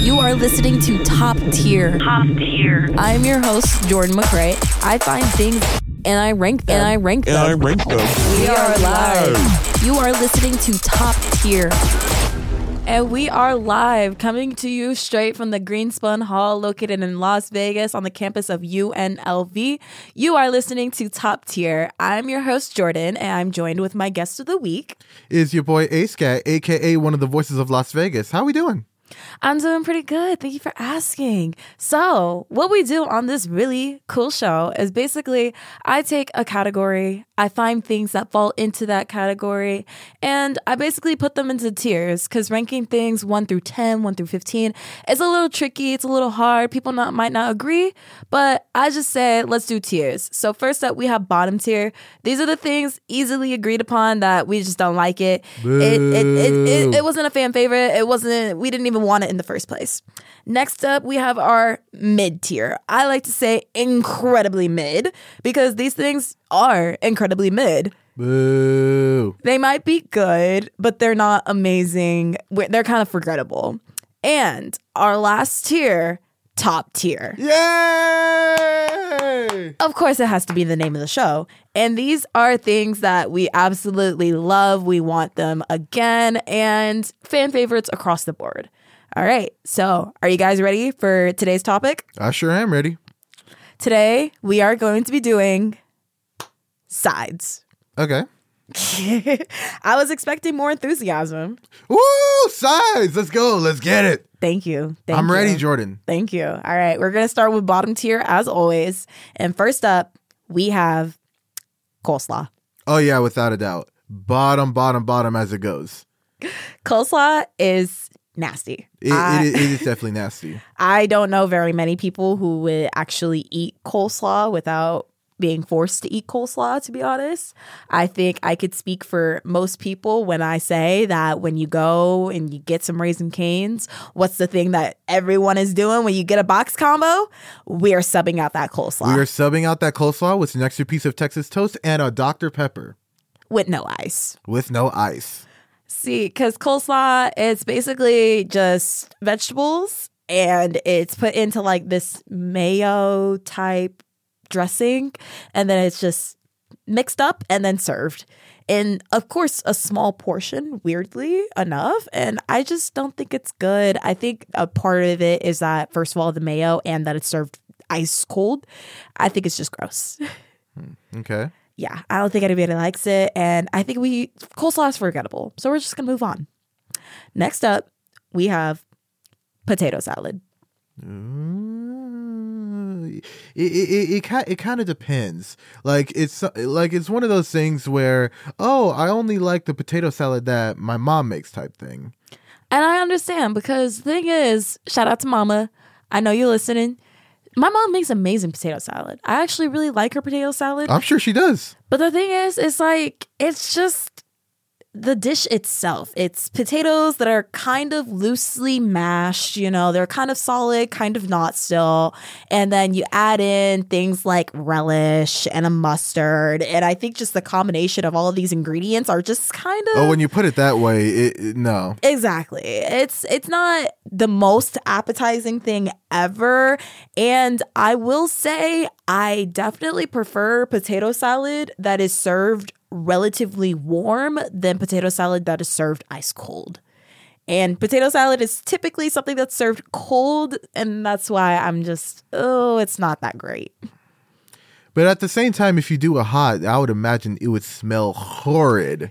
You are listening to Top Tier. Top tier. I'm your host, Jordan McRae. I find things and I rank them. And I rank them. And I rank them. we are live. You are listening to Top Tier. And we are live, coming to you straight from the Greenspun Hall located in Las Vegas on the campus of UNLV. You are listening to Top Tier. I'm your host, Jordan, and I'm joined with my guest of the week. Is your boy A-Scat, aka one of the voices of Las Vegas. How we doing? I'm doing pretty good. Thank you for asking. So, what we do on this really cool show is basically I take a category, I find things that fall into that category, and I basically put them into tiers because ranking things 1 through 10, 1 through 15 is a little tricky, it's a little hard. People not, might not agree, but I just say let's do tiers. So, first up, we have bottom tier. These are the things easily agreed upon that we just don't like it. It, it, it, it, it wasn't a fan favorite. It wasn't, we didn't even want it in the first place. Next up, we have our mid tier. I like to say incredibly mid because these things are incredibly mid. Boo. They might be good, but they're not amazing. They're kind of forgettable. And our last tier, top tier. Yay! Of course, it has to be the name of the show. And these are things that we absolutely love. We want them again and fan favorites across the board. All right. So, are you guys ready for today's topic? I sure am ready. Today, we are going to be doing sides. Okay. I was expecting more enthusiasm. Woo! Sides. Let's go. Let's get it. Thank you. Thank I'm you. ready, Jordan. Thank you. All right. We're going to start with bottom tier as always. And first up, we have coleslaw. Oh yeah, without a doubt. Bottom, bottom, bottom as it goes. Coleslaw is nasty. It, I- it, it is definitely nasty. I don't know very many people who would actually eat coleslaw without being forced to eat coleslaw, to be honest. I think I could speak for most people when I say that when you go and you get some Raising Cane's, what's the thing that everyone is doing when you get a box combo? We are subbing out that coleslaw We are subbing out that coleslaw with an extra piece of Texas toast and a Dr. Pepper with no ice. with no ice. See, because coleslaw, it's basically just vegetables and it's put into like this mayo type dressing and then it's just mixed up and then served. And of course, a small portion, weirdly enough. And I just don't think it's good. I think a part of it is that, first of all, the mayo and that it's served ice cold. I think it's just gross. Hmm, okay. Yeah, I don't think anybody likes it. And I think we coleslaw is forgettable. So we're just gonna move on. Next up, we have potato salad. Mm, It it it, it, it kind of depends. Like it's like it's one of those things where oh I only like the potato salad that my mom makes type thing. And I understand because the thing is, shout out to mama. I know you're listening. My mom makes amazing potato salad. I actually really like her potato salad. I'm sure she does. But the thing is, it's like it's just the dish itself. It's potatoes that are kind of loosely mashed, you know, they're kind of solid, kind of not still. And then you add in things like relish and a mustard. And I think just the combination of all of these ingredients are just kind of Oh, when you put it that way, it, it- no. Exactly. It's it's not the most appetizing thing ever and I will say I definitely prefer potato salad that is served relatively warm than potato salad that is served ice cold. And potato salad is typically something that's served cold and that's why I'm just oh, it's not that great. But at the same time, if you do it hot, I would imagine it would smell horrid.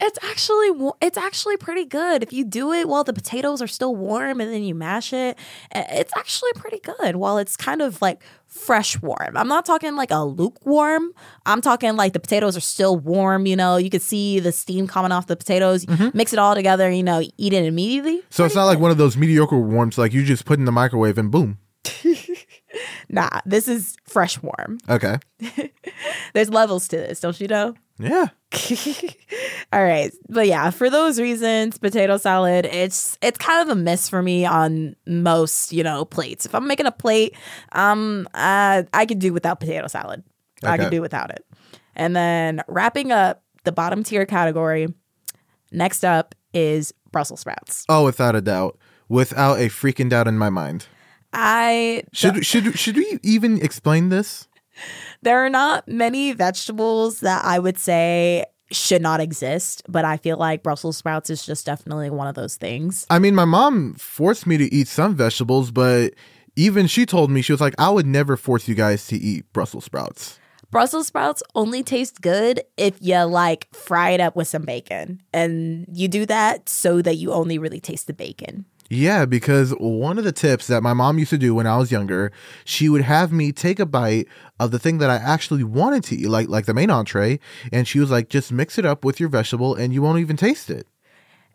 It's actually it's actually pretty good if you do it while the potatoes are still warm and then you mash it. It's actually pretty good while it's kind of like fresh warm. I'm not talking like a lukewarm. I'm talking like the potatoes are still warm. You know, you can see the steam coming off the potatoes. Mm-hmm. Mix it all together. You know, eat it immediately. So it's not like one of those mediocre warms, like you just put in the microwave and boom. Nah, this is fresh warm. Okay. There's levels to this, don't you know? Yeah. All right. But yeah, for those reasons, potato salad, it's it's kind of a miss for me on most, you know, plates. If I'm making a plate, um uh, I could do without potato salad. I could do without it. And then wrapping up the bottom tier category, next up is Brussels sprouts. Oh, without a doubt. without a freaking doubt in my mind. I Should should should we even explain this? there are not many vegetables that I would say should not exist, but I feel like Brussels sprouts is just definitely one of those things. I mean, my mom forced me to eat some vegetables, but even she told me she was like, "I would never force you guys to eat Brussels sprouts." Brussels sprouts only taste good if you like fry it up with some bacon. And you do that so that you only really taste the bacon. Yeah, because one of the tips that my mom used to do when I was younger, she would have me take a bite of the thing that I actually wanted to eat, like like the main entree, and she was like, "Just mix it up with your vegetable, and you won't even taste it."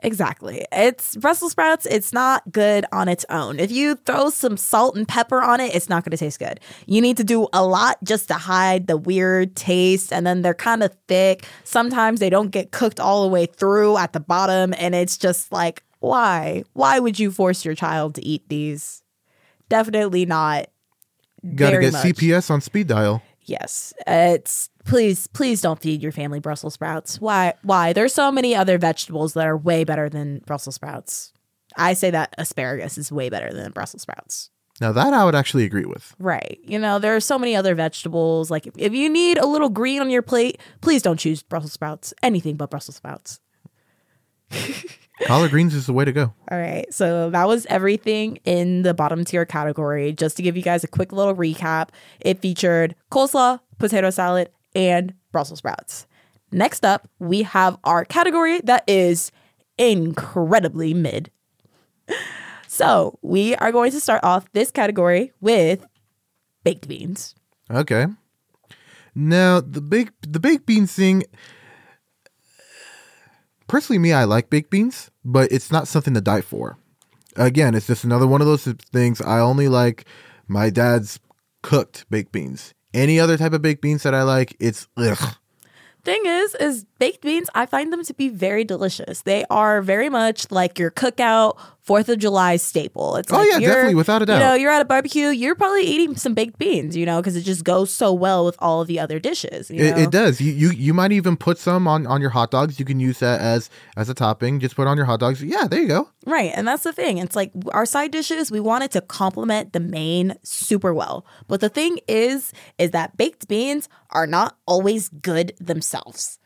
Exactly. It's Brussels sprouts, it's not good on its own. If you throw some salt and pepper on it, it's not going to taste good. You need to do a lot just to hide the weird taste. And then they're kind of thick. Sometimes they don't get cooked all the way through at the bottom. And it's just like, why? Why would you force your child to eat these? Definitely not. Got to get much. CPS on speed dial. Yes, it's please, please don't feed your family Brussels sprouts. Why? Why? There's so many other vegetables that are way better than Brussels sprouts. I say that asparagus is way better than Brussels sprouts. Now that I would actually agree with. Right. You know, there are so many other vegetables. Like if, if you need a little green on your plate, please don't choose Brussels sprouts. Anything but Brussels sprouts. Collard greens is the way to go. All right. So that was everything in the bottom tier category. Just to give you guys a quick little recap, it featured coleslaw, potato salad, and Brussels sprouts. Next up, we have our category that is incredibly mid. So we are going to start off this category with baked beans. Okay. Now the big the baked beans thing. Personally, me, I like baked beans, but it's not something to die for. Again, it's just another one of those things. I only like my dad's cooked baked beans. Any other type of baked beans that I like, it's ugh. Thing is, is baked beans, I find them to be very delicious. They are very much like your cookout Fourth of July staple. It's Oh, like yeah, definitely, without a doubt. You know, you're at a barbecue, you're probably eating some baked beans, you know, because it just goes so well with all of the other dishes. You It, know? it does. You, you you might even put some on on your hot dogs. You can use that as as a topping. Just put on your hot dogs. Yeah, there you go. Right. And that's the thing. It's like our side dishes, we want it to complement the main super well. But the thing is, is that baked beans are not always good themselves.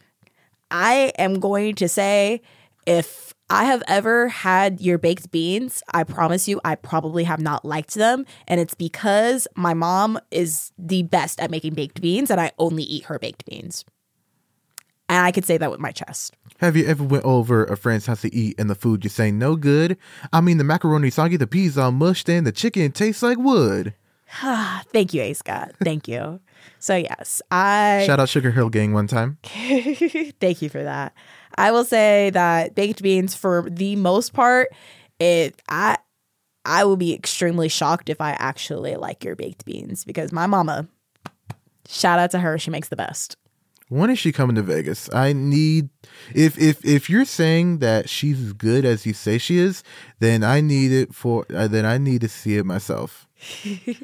I am going to say if I have ever had your baked beans, I promise you, I probably have not liked them. And it's because my mom is the best at making baked beans and I only eat her baked beans. And I could say that with my chest. Have you ever went over a friend's house to eat and the food you say no good? I mean the macaroni soggy, the peas all mushed, and the chicken tastes like wood. Thank you, A-Scat. Thank you. So yes, I Shout out Sugar Hill Gang one time. thank you for that. I will say that baked beans, for the most part, it I I will be extremely shocked if I actually like your baked beans because my mama, shout out to her, she makes the best. When is she coming to Vegas? I need if if if you're saying that she's as good as you say she is, then I need it for uh, then I need to see it myself.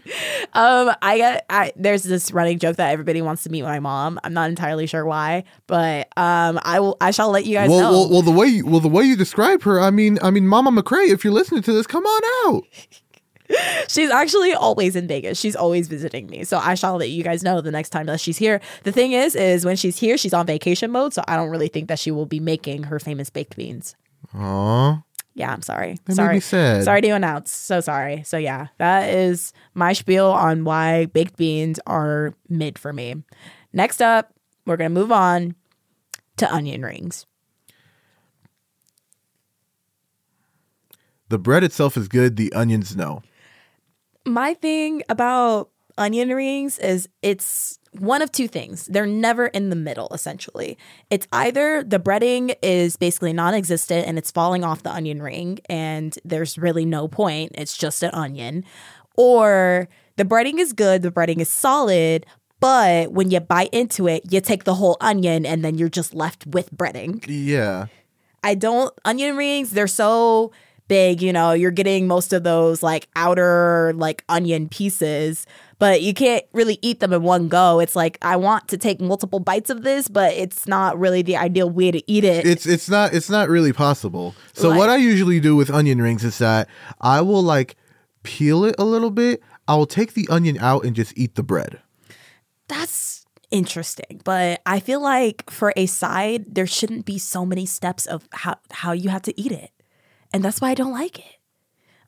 Um, I got I there's this running joke that everybody wants to meet my mom. I'm not entirely sure why, but um, I will I shall let you guys Well, know. well, well, the way you, well the way you describe her, I mean, I mean, Mama McCrae, if you're listening to this, come on out. She's actually always in Vegas. She's always visiting me. So I shall let you guys know the next time that she's here. The thing is, is when she's here, she's on vacation mode. So I don't really think that she will be making her famous baked beans. Aw, Yeah, I'm sorry. made sorry. Sorry to announce. So sorry. So yeah, that is my spiel on why baked beans are mid for me. Next up, we're gonna move on to onion rings. the bread itself is good. The onions, no. my thing about onion rings is it's one of two things. They're never in the middle, essentially. It's either the breading is basically non existent and it's falling off the onion ring, and there's really no point. It's just an onion. Or the breading is good, the breading is solid, but when you bite into it, you take the whole onion and then you're just left with breading. Yeah. I don't onion rings, they're so big, you know, you're getting most of those like outer like onion pieces, but you can't really eat them in one go. It's like I want to take multiple bites of this, but it's not really the ideal way to eat it. It's it's not it's not really possible. So Like- what I usually do with onion rings is that I will like peel it a little bit. I will take the onion out and just eat the bread. That's interesting, but I feel like for a side there shouldn't be so many steps of how how you have to eat it. And that's why I don't like it.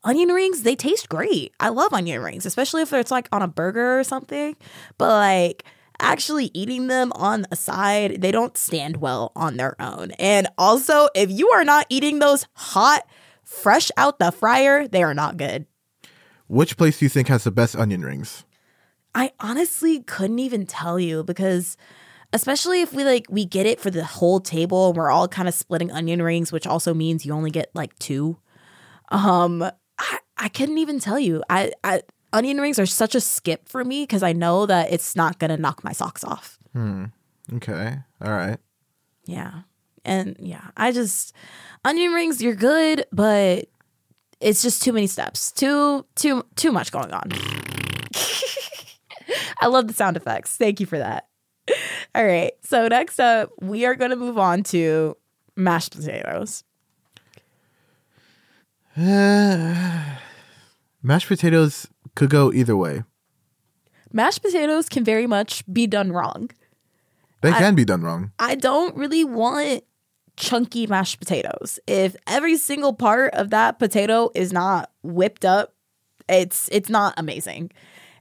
Onion rings, they taste great. I love onion rings, especially if it's like on a burger or something. But like actually eating them on a side, they don't stand well on their own. And also, if you are not eating those hot, fresh out the fryer, they are not good. Which place do you think has the best onion rings? I honestly couldn't even tell you because especially if we like we get it for the whole table and we're all kind of splitting onion rings, which also means you only get like two. Um I, I couldn't even tell you. I, I onion rings are such a skip for me because I know that it's not gonna knock my socks off. Okay. All right. Yeah. And yeah, I just onion rings, you're good, but it's just too many steps. Too too too much going on. I love the sound effects. Thank you for that. All right. So next up, we are going to move on to mashed potatoes. Mashed potatoes could go either way. Mashed potatoes can very much be done wrong. They can be done wrong. I don't really want chunky mashed potatoes. If every single part of that potato is not whipped up, it's it's not amazing.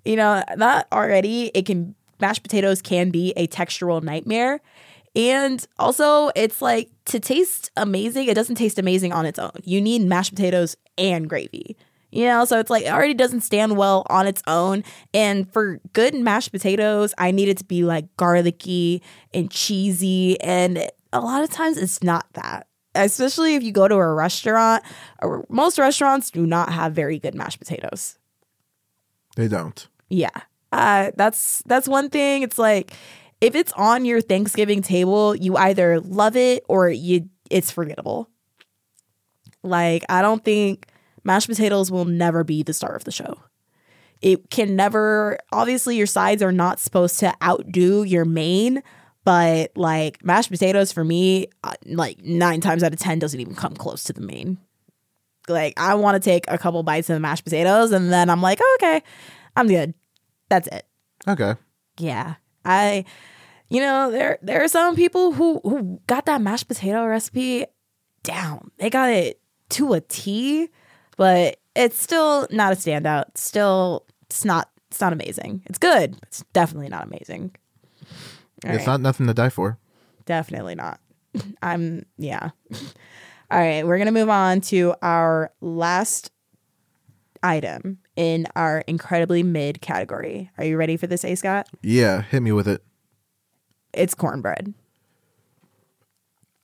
You know, that already it can mashed potatoes can be a textural nightmare. And also, it's like to taste amazing, it doesn't taste amazing on its own. You need mashed potatoes and gravy. You know, so it's like it already doesn't stand well on its own. And for good mashed potatoes, I need it to be like garlicky and cheesy. And a lot of times it's not that. Especially if you go to a restaurant, most restaurants do not have very good mashed potatoes. They don't. Yeah. Uh, that's that's one thing. It's like if it's on your Thanksgiving table, you either love it or you it's forgettable. Like I don't think mashed potatoes will never be the star of the show. It can never obviously your sides are not supposed to outdo your main, but like mashed potatoes for me, uh, like 9 times out of 10 doesn't even come close to the main. Like I want to take a couple bites of the mashed potatoes and then I'm like, oh, okay, I'm good. That's it. Okay. Yeah. I you know, there there are some people who who got that mashed potato recipe down. They got it to a T, but it's still not a standout. Still it's not it's not amazing. It's good. but It's definitely not amazing. All it's right. not nothing to die for. Definitely not. I'm yeah. All right, we're gonna move on to our last item in our incredibly mid category. Are you ready for this, A-Scat? Yeah, hit me with it. It's cornbread.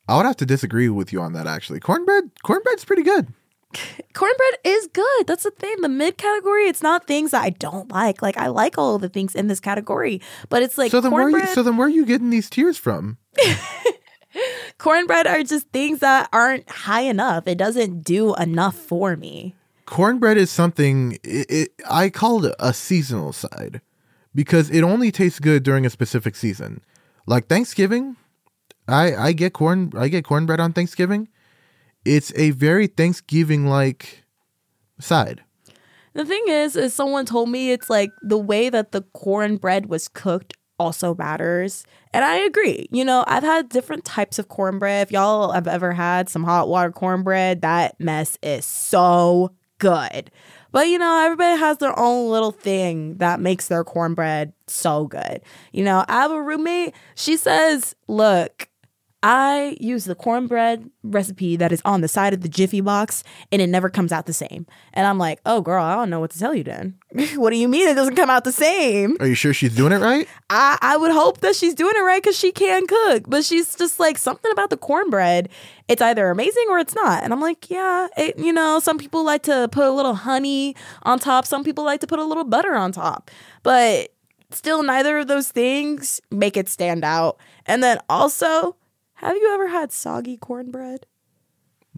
I would have to disagree with you on that actually. Cornbread cornbread's pretty good. Cornbread is good. That's the thing. The mid category, it's not things that I don't like. Like I like all the things in this category, but it's like so then where are you so then where are you getting these tiers from? cornbread are just things that aren't high enough. It doesn't do enough for me. Cornbread is something it, it, I called it a seasonal side because it only tastes good during a specific season. Like Thanksgiving, I I get corn I get cornbread on Thanksgiving. It's a very Thanksgiving like side. The thing is, is someone told me it's like the way that the cornbread was cooked also matters. And I agree. You know, I've had different types of cornbread. If y'all have ever had some hot water cornbread, that mess is so good. But you know, everybody has their own little thing that makes their cornbread so good. You know, I have a roommate, she says, look, I use the cornbread recipe that is on the side of the Jiffy box and it never comes out the same. And I'm like, oh, girl, I don't know what to tell you then. what do you mean it doesn't come out the same? Are you sure she's doing it right? I, I would hope that she's doing it right because she can cook, but she's just like something about the cornbread. It's either amazing or it's not. And I'm like, yeah, it, you know, some people like to put a little honey on top, some people like to put a little butter on top, but still, neither of those things make it stand out. And then also, have you ever had soggy cornbread?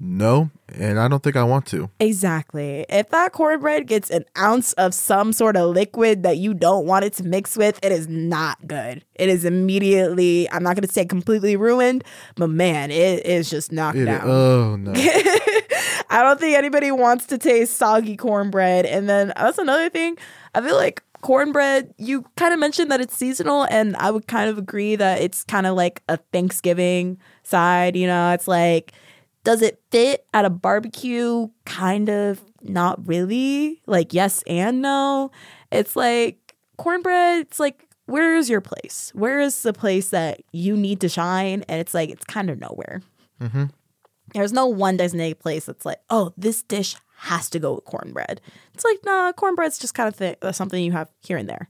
No, and I don't think I want to. Exactly. If that cornbread gets an ounce of some sort of liquid that you don't want it to mix with, it is not good. It is immediately, I'm not going to say completely ruined, but man, it is just knocked It- down. oh no. I don't think anybody wants to taste soggy cornbread. And then that's another thing. I feel like cornbread, you kind of mentioned that it's seasonal, and I would kind of agree that it's kind of like a Thanksgiving side. You know, it's like, does it fit at a barbecue? Kind of, not really. Like, yes and no. It's like cornbread, it's like, where's your place? Where is the place that you need to shine? And it's like, it's kind of nowhere. Mm-hmm. There's no one designated place that's like, oh, this dish has to go with cornbread. It's like, nah, cornbread's just kind of th- uh, something you have here and there.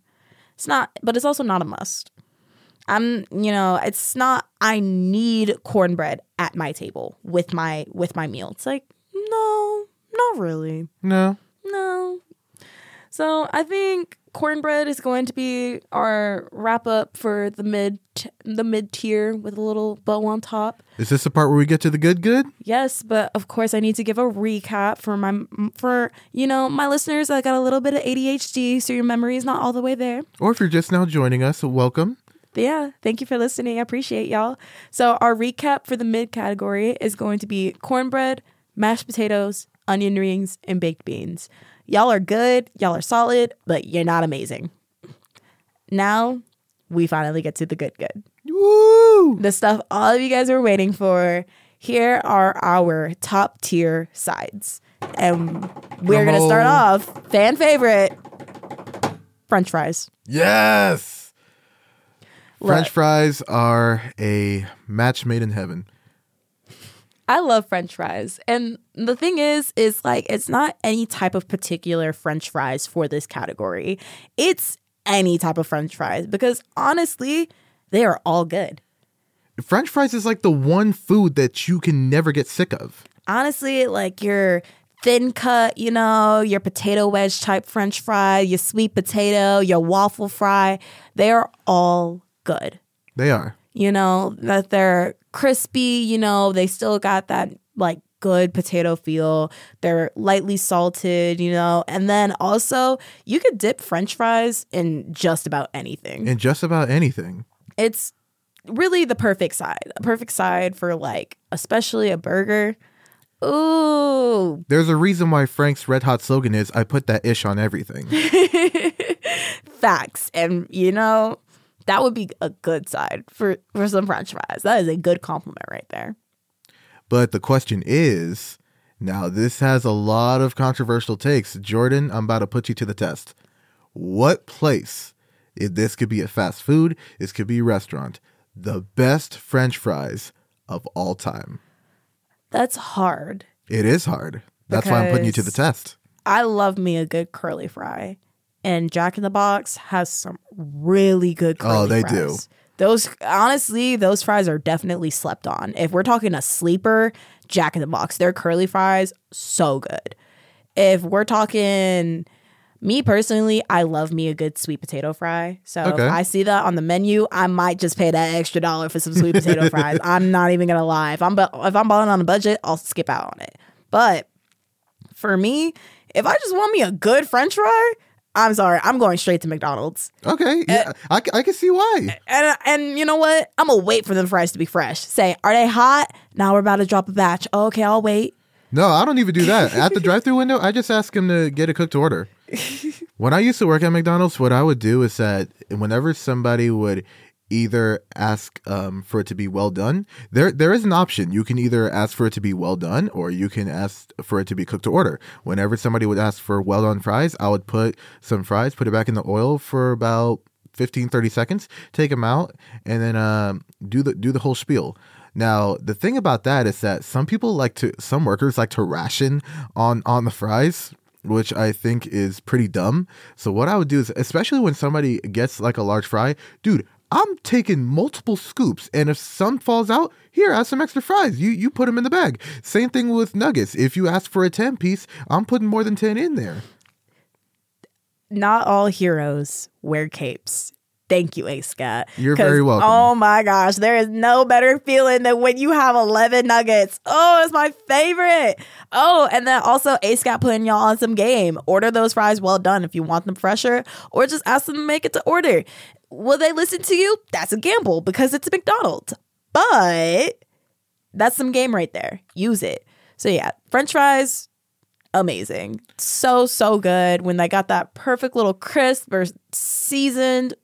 It's not, but it's also not a must. I'm, you know, it's not. I need cornbread at my table with my with my meal. It's like, no, not really. No. No. So I think cornbread is going to be our wrap up for the mid the mid tier with a little bow on top. Is this the part where we get to the good good? Yes, but of course I need to give a recap for my for you know my listeners I got a little bit of ADHD, so your memory is not all the way there. Or if you're just now joining us, welcome. But yeah, thank you for listening. I appreciate y'all. So our recap for the mid category is going to be cornbread, mashed potatoes, onion rings, and baked beans. Y'all are good, y'all are solid, but you're not amazing. Now we finally get to the good good. Woo! The stuff all of you guys were waiting for. Here are our top tier sides. And we're going to start off fan favorite french fries. Yes. French fries are a match made in heaven. I love french fries. And the thing is is like it's not any type of particular french fries for this category. It's any type of french fries because honestly, they are all good. French fries is like the one food that you can never get sick of. honestly, like your thin cut, you know, your potato wedge type french fry, your sweet potato, your waffle fry, they are all good. They are. You know, that they're crispy, you know, they still got that like good potato feel. They're lightly salted, you know, and then also you could dip french fries in just about anything In just about anything. it's really the perfect side. A perfect side for like especially a burger. Ooh, There's a reason why Frank's RedHot slogan is I put that ish on everything. facts. And you know, that would be a good side for for some french fries. That is a good compliment right there. but the question is now this has a lot of controversial takes. Jordan, I'm about to put you to the test. What place, if this could be a fast food, this could be a restaurant, the best French fries of all time? That's hard. It is hard. That's why I'm putting you to the test. I love me a good curly fry. And Jack in the Box has some really good curly Oh, they fries. do. Those honestly, those fries are definitely slept on. If we're talking a sleeper, Jack in the Box, their curly fries so good. If we're talking me personally, I love me a good sweet potato fry. So Okay. if I see that on the menu, I might just pay that extra dollar for some sweet potato fries. I'm not even gonna lie. If I'm bu- if I'm balling on a budget, I'll skip out on it. But for me, if I just want me a good French fry, I'm sorry, I'm going straight to McDonald's. Okay. Eh. Yeah, I, I can see why. And uh, and you know what? I'm gonna wait for the fries to be fresh. Say, are they hot? Now we're about to drop a batch. okay, I'll wait. No, I don't even do that. At the drive through window, I just ask him to get a cooked order. when I used to work at McDonald's, what I would do is that whenever somebody would either ask um, for it to be well done, there there is an option. You can either ask for it to be well done or you can ask for it to be cooked to order. Whenever somebody would ask for well done fries, I would put some fries, put it back in the oil for about 15 30 seconds, take them out and then um, do the do the whole spiel. Now, the thing about that is that some people like to some workers like to ration on on the fries, which I think is pretty dumb. So what I would do is especially when somebody gets like a large fry, dude, I'm taking multiple scoops and if some falls out, here, add some extra fries. You you put them in the bag. Same thing with nuggets. If you ask for a 10 piece, I'm putting more than 10 in there. Not all heroes wear capes. Thank you, A-Scat. You're very welcome. Oh my gosh, there is no better feeling than when you have 11 nuggets. Oh, it's my favorite. Oh, and then also A-Scat putting y'all on some game. Order those fries well done if you want them fresher, or just ask them to make it to order. Will they listen to you? That's a gamble because it's a McDonald's. But that's some game right there. Use it. So yeah, French fries, amazing. So so good. When they got that perfect little crisp or seasoned,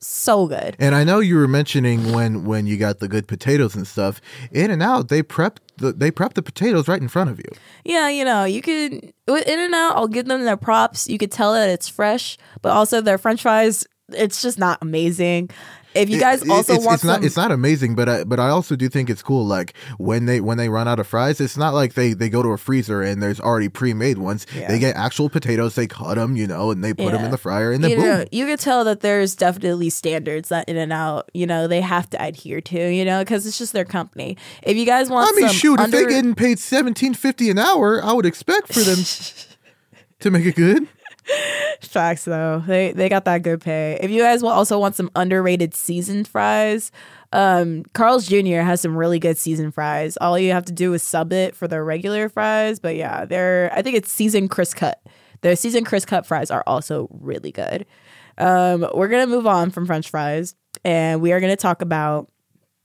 so good. And I know you were mentioning when when you got the good potatoes and stuff. In-N-Out, they prep the they prep the potatoes right in front of you. Yeah, you know, you could with In-N-Out. I'll give them their props. You could tell that it's fresh, but also their French fries. It's just not amazing. If you guys It- also it's, want it's some, not it's not amazing, but I, but I also do think it's cool. Like when they when they run out of fries, it's not like they they go to a freezer and there's already pre made ones. Yeah. They get actual potatoes, they cut them, you know, and they put them in the fryer, and then you boom. know, you could tell that there's definitely standards that In-N-Out, you know, they have to adhere to, you know, because it's just their company. If you guys want, I mean, shoot, under- if they're getting paid seventeen fifty an hour, I would expect for them to make it good. Facts though. They they got that good pay. If you guys will also want some underrated seasoned fries, um, Carl's Jr. has some really good seasoned fries. All you have to do is sub it for their regular fries. But yeah, they're I think it's seasoned crisp cut. Their seasoned crisp cut fries are also really good. Um, we're gonna move on from French fries and we are gonna talk about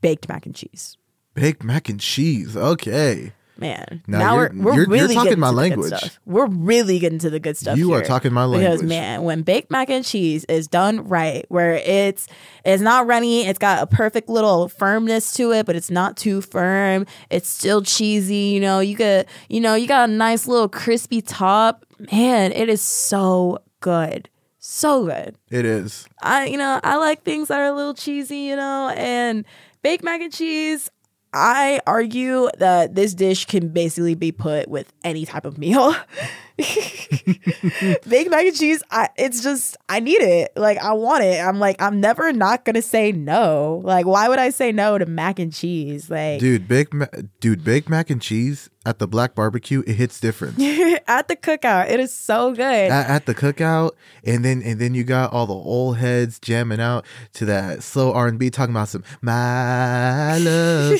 baked mac and cheese. Baked mac and cheese. Okay. Man, Now now, you're- we're we're you're- you're really talking getting my to the good language. We're really getting to the good stuff. You are talking my language. because man, when baked mac and cheese is done right, where it's it's not runny, it's got a perfect little firmness to it, but it's not too firm. It's still cheesy. You know, you get you know you got a nice little crispy top. Man, it is so good, so good. It is. I you know I like things that are a little cheesy, you know, and baked mac and cheese. I argue that this dish can basically be put with any type of meal. baked mac and cheese, I, it's just I need it. Like I want it. I'm like I'm never not gonna say no. Like why would I say no to mac and cheese? Like Dude, baked ma- dude, baked mac and cheese at the black barbecue, it hits different. at the cookout, it is so good. at, at the cookout, and then and then you got all the old heads jamming out to that slow R and B, talking about some my love.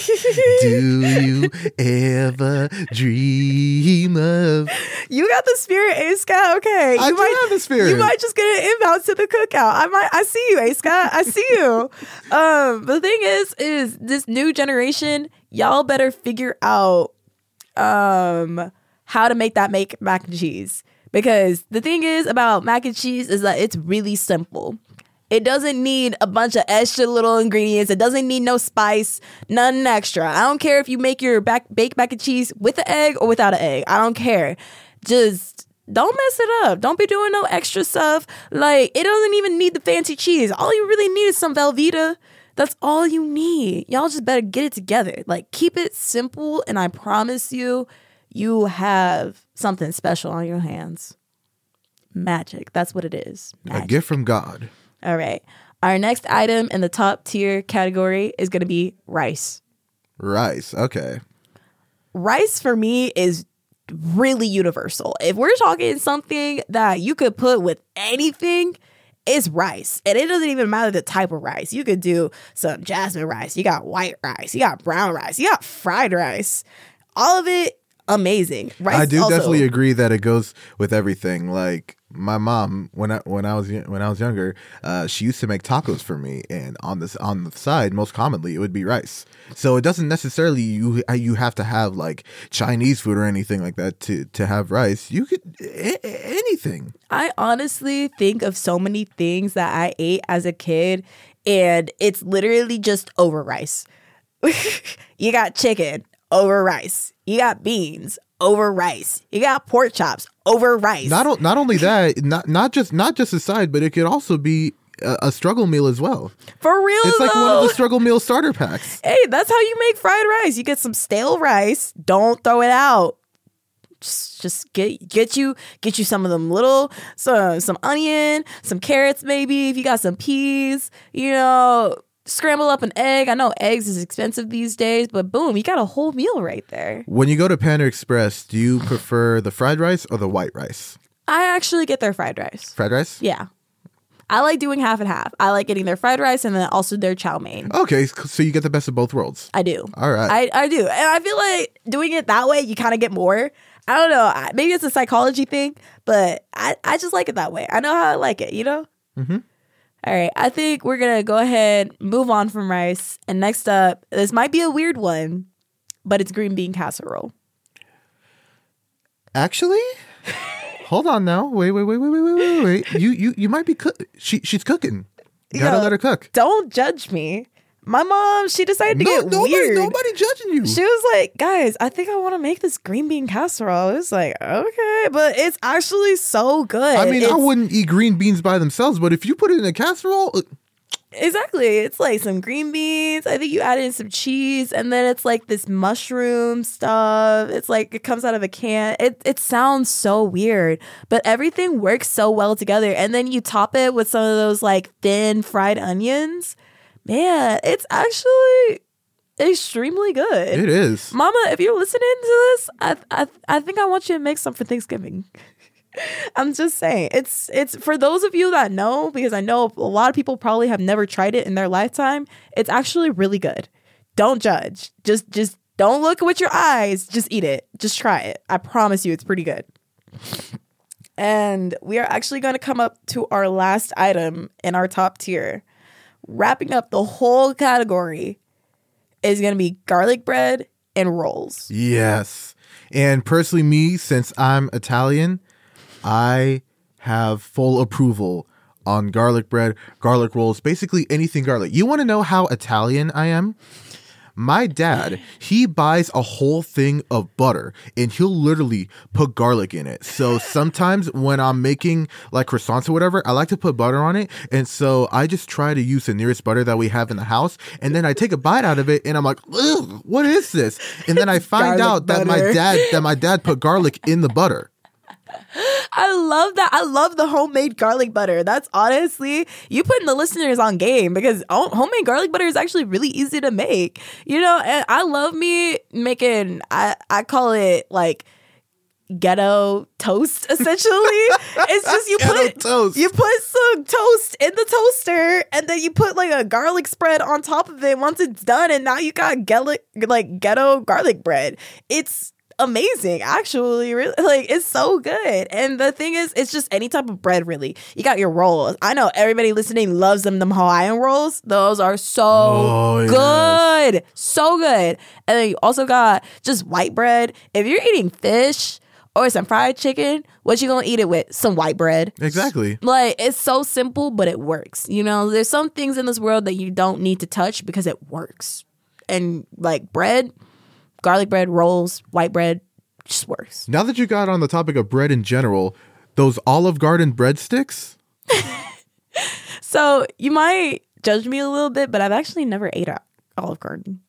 do you ever dream of? You got the spirit, A Scott. Okay, I you do have the spirit. You might just get an inbound to the cookout. I might. I see you, A-Scat. I see you. um, the thing is, is this new generation, y'all better figure out um how to make that make mac and cheese because the thing is about mac and cheese is that it's really simple. It doesn't need a bunch of extra little ingredients. It doesn't need no spice, nothing extra. I don't care if you make your back baked mac and cheese with an egg or without an egg. I don't care. Just don't mess it up. Don't be doing no extra stuff. Like it doesn't even need the fancy cheese. All you really need is some Velveeta. That's all you need. Y'all just better get it together. Like keep it simple and I promise you you have something special on your hands. Magic. That's what it is. A gift from God. All right. Our next item in the top tier category is going to be rice. Rice. Okay. Rice for me is really universal. If we're talking something that you could put with anything, it's rice. And it doesn't even matter the type of rice. You could do some jasmine rice, you got white rice, you got brown rice, you got fried rice. All of it amazing. Rice I do also- definitely agree that it goes with everything. Like my mom, when I when I was when I was younger, uh, she used to make tacos for me, and on this on the side, most commonly, it would be rice. So it doesn't necessarily you you have to have like Chinese food or anything like that to to have rice. You could a- anything. I honestly think of so many things that I ate as a kid, and it's literally just over rice. you got chicken over rice. You got beans over rice. You got pork chops over rice. Not not only that, not not just not just a side, but it could also be a, a struggle meal as well. For real, It's like one of the struggle meal starter packs. hey, that's how you make fried rice. You get some stale rice. Don't throw it out. Just, just get get you get you some of them little some some onion, some carrots maybe if you got some peas. You know, scramble up an egg. I know eggs is expensive these days, but boom, you got a whole meal right there. When you go to Panda Express, do you prefer the fried rice or the white rice? I actually get their fried rice. Fried rice? Yeah. I like doing half and half. I like getting their fried rice and then also their chow mein. Okay, so you get the best of both worlds. I do. All right. I, I do. And I feel like doing it that way, you kind of get more. I don't know. Maybe it's a psychology thing, but I, I just like it that way. I know how I like it, you know? Mhm. All right. I think we're to go ahead, move on from rice. And next up, this might be a weird one, but it's green bean casserole. Actually, hold on now. Wait, wait, wait, wait, wait, wait, wait, wait. You, you, you might be cook. She, she's cooking. You gotta Yo. let her cook. Don't judge me. My mom, she decided to No, get nobody, weird. nobody judging you. She was like, guys, I think I want to make this green bean casserole. It was like, okay, but it's actually so good. I mean, I wouldn't eat green beans by themselves, but if you put it in a casserole, uh, Exactly. It's like some green beans. I think you add in some cheese, and then it's like this mushroom stuff. It's like it comes out of a can. It it sounds so weird, but everything works so well together. And then you top it with some of those like thin fried onions. Man, it's actually extremely good. it is. Mama, if you're listening to this, I I I think I want you to make some for Thanksgiving. I'm just saying. It's it's for those of you that know because I know a lot of people probably have never tried it in their lifetime. It's actually really good. Don't judge. Just just don't look with your eyes. Just eat it. Just try it. I promise you it's pretty good. And we are actually going to come up to our last item in our top tier. Wrapping up the whole category is going to be garlic bread and rolls. Yes. And personally, me, since I'm Italian, I have full approval on garlic bread, garlic rolls, basically anything garlic. You want to know how Italian I am? My dad, he buys a whole thing of butter and he'll literally put garlic in it. So sometimes when I'm making like croissants or whatever, I like to put butter on it. And so I just try to use the nearest butter that we have in the house. And then I take a bite out of it and I'm like, what is this? And then I find Garlic out that my dad that my dad put garlic in the butter. I love that. I love the homemade garlic butter. That's honestly, you putting the listeners on game because homemade garlic butter is actually really easy to make. You know, and I love me making, I, I call it like ghetto toast essentially. it's just you Ghetto put toast. you put some toast in the toaster and then you put like a garlic spread on top of it once it's done and now you got ghetto like ghetto garlic bread. It's amazing actually really like it's so good. And the thing is it's just any type of bread really. You got your rolls. I know everybody listening loves them them hawaiian rolls. Those are so Oh, yes. good. So good. And then you also got just white bread. If you're eating fish or some fried chicken what you gonna eat it with? Some white bread. Exactly. like it's so simple but it works you know? There's some things in this world that you don't need to touch because it works. And like bread garlic bread rolls white bread just works. Now that you got on the topic of bread in general, those Olive Garden breadsticks, so you might judge me a little bit but i've actually never ate at olive garden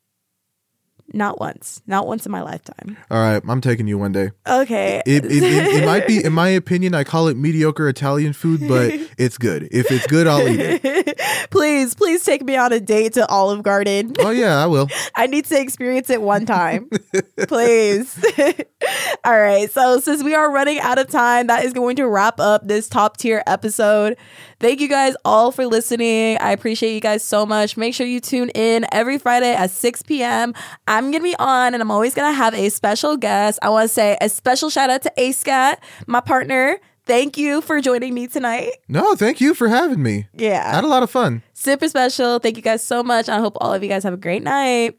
not once not once in my lifetime all right, I'm taking you one day. okay It, it, it, it might be, in my opinion, I call it mediocre Italian food, but it's good. If it's good, I'll eat it. please please take me on a date to olive garden Oh, yeah, I will. I need to experience it one time. Please. All right. So, since we are running out of time, that is going to wrap up this top tier episode. Thank you guys all for listening. I appreciate you guys so much. Make sure you tune in every Friday at 6 p.m. I'm going to be on and I'm always going to have a special guest. I want to say a special shout out to ASCAT, my partner. Thank you for joining me tonight. No, thank you for having me. I Yeah. had a lot of fun. Super special. Thank you guys so much. I hope all of you guys have a great night.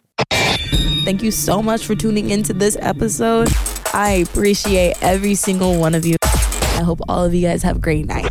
Thank you so much for tuning into this episode. I appreciate every single one of you. I hope all of you guys have a great night.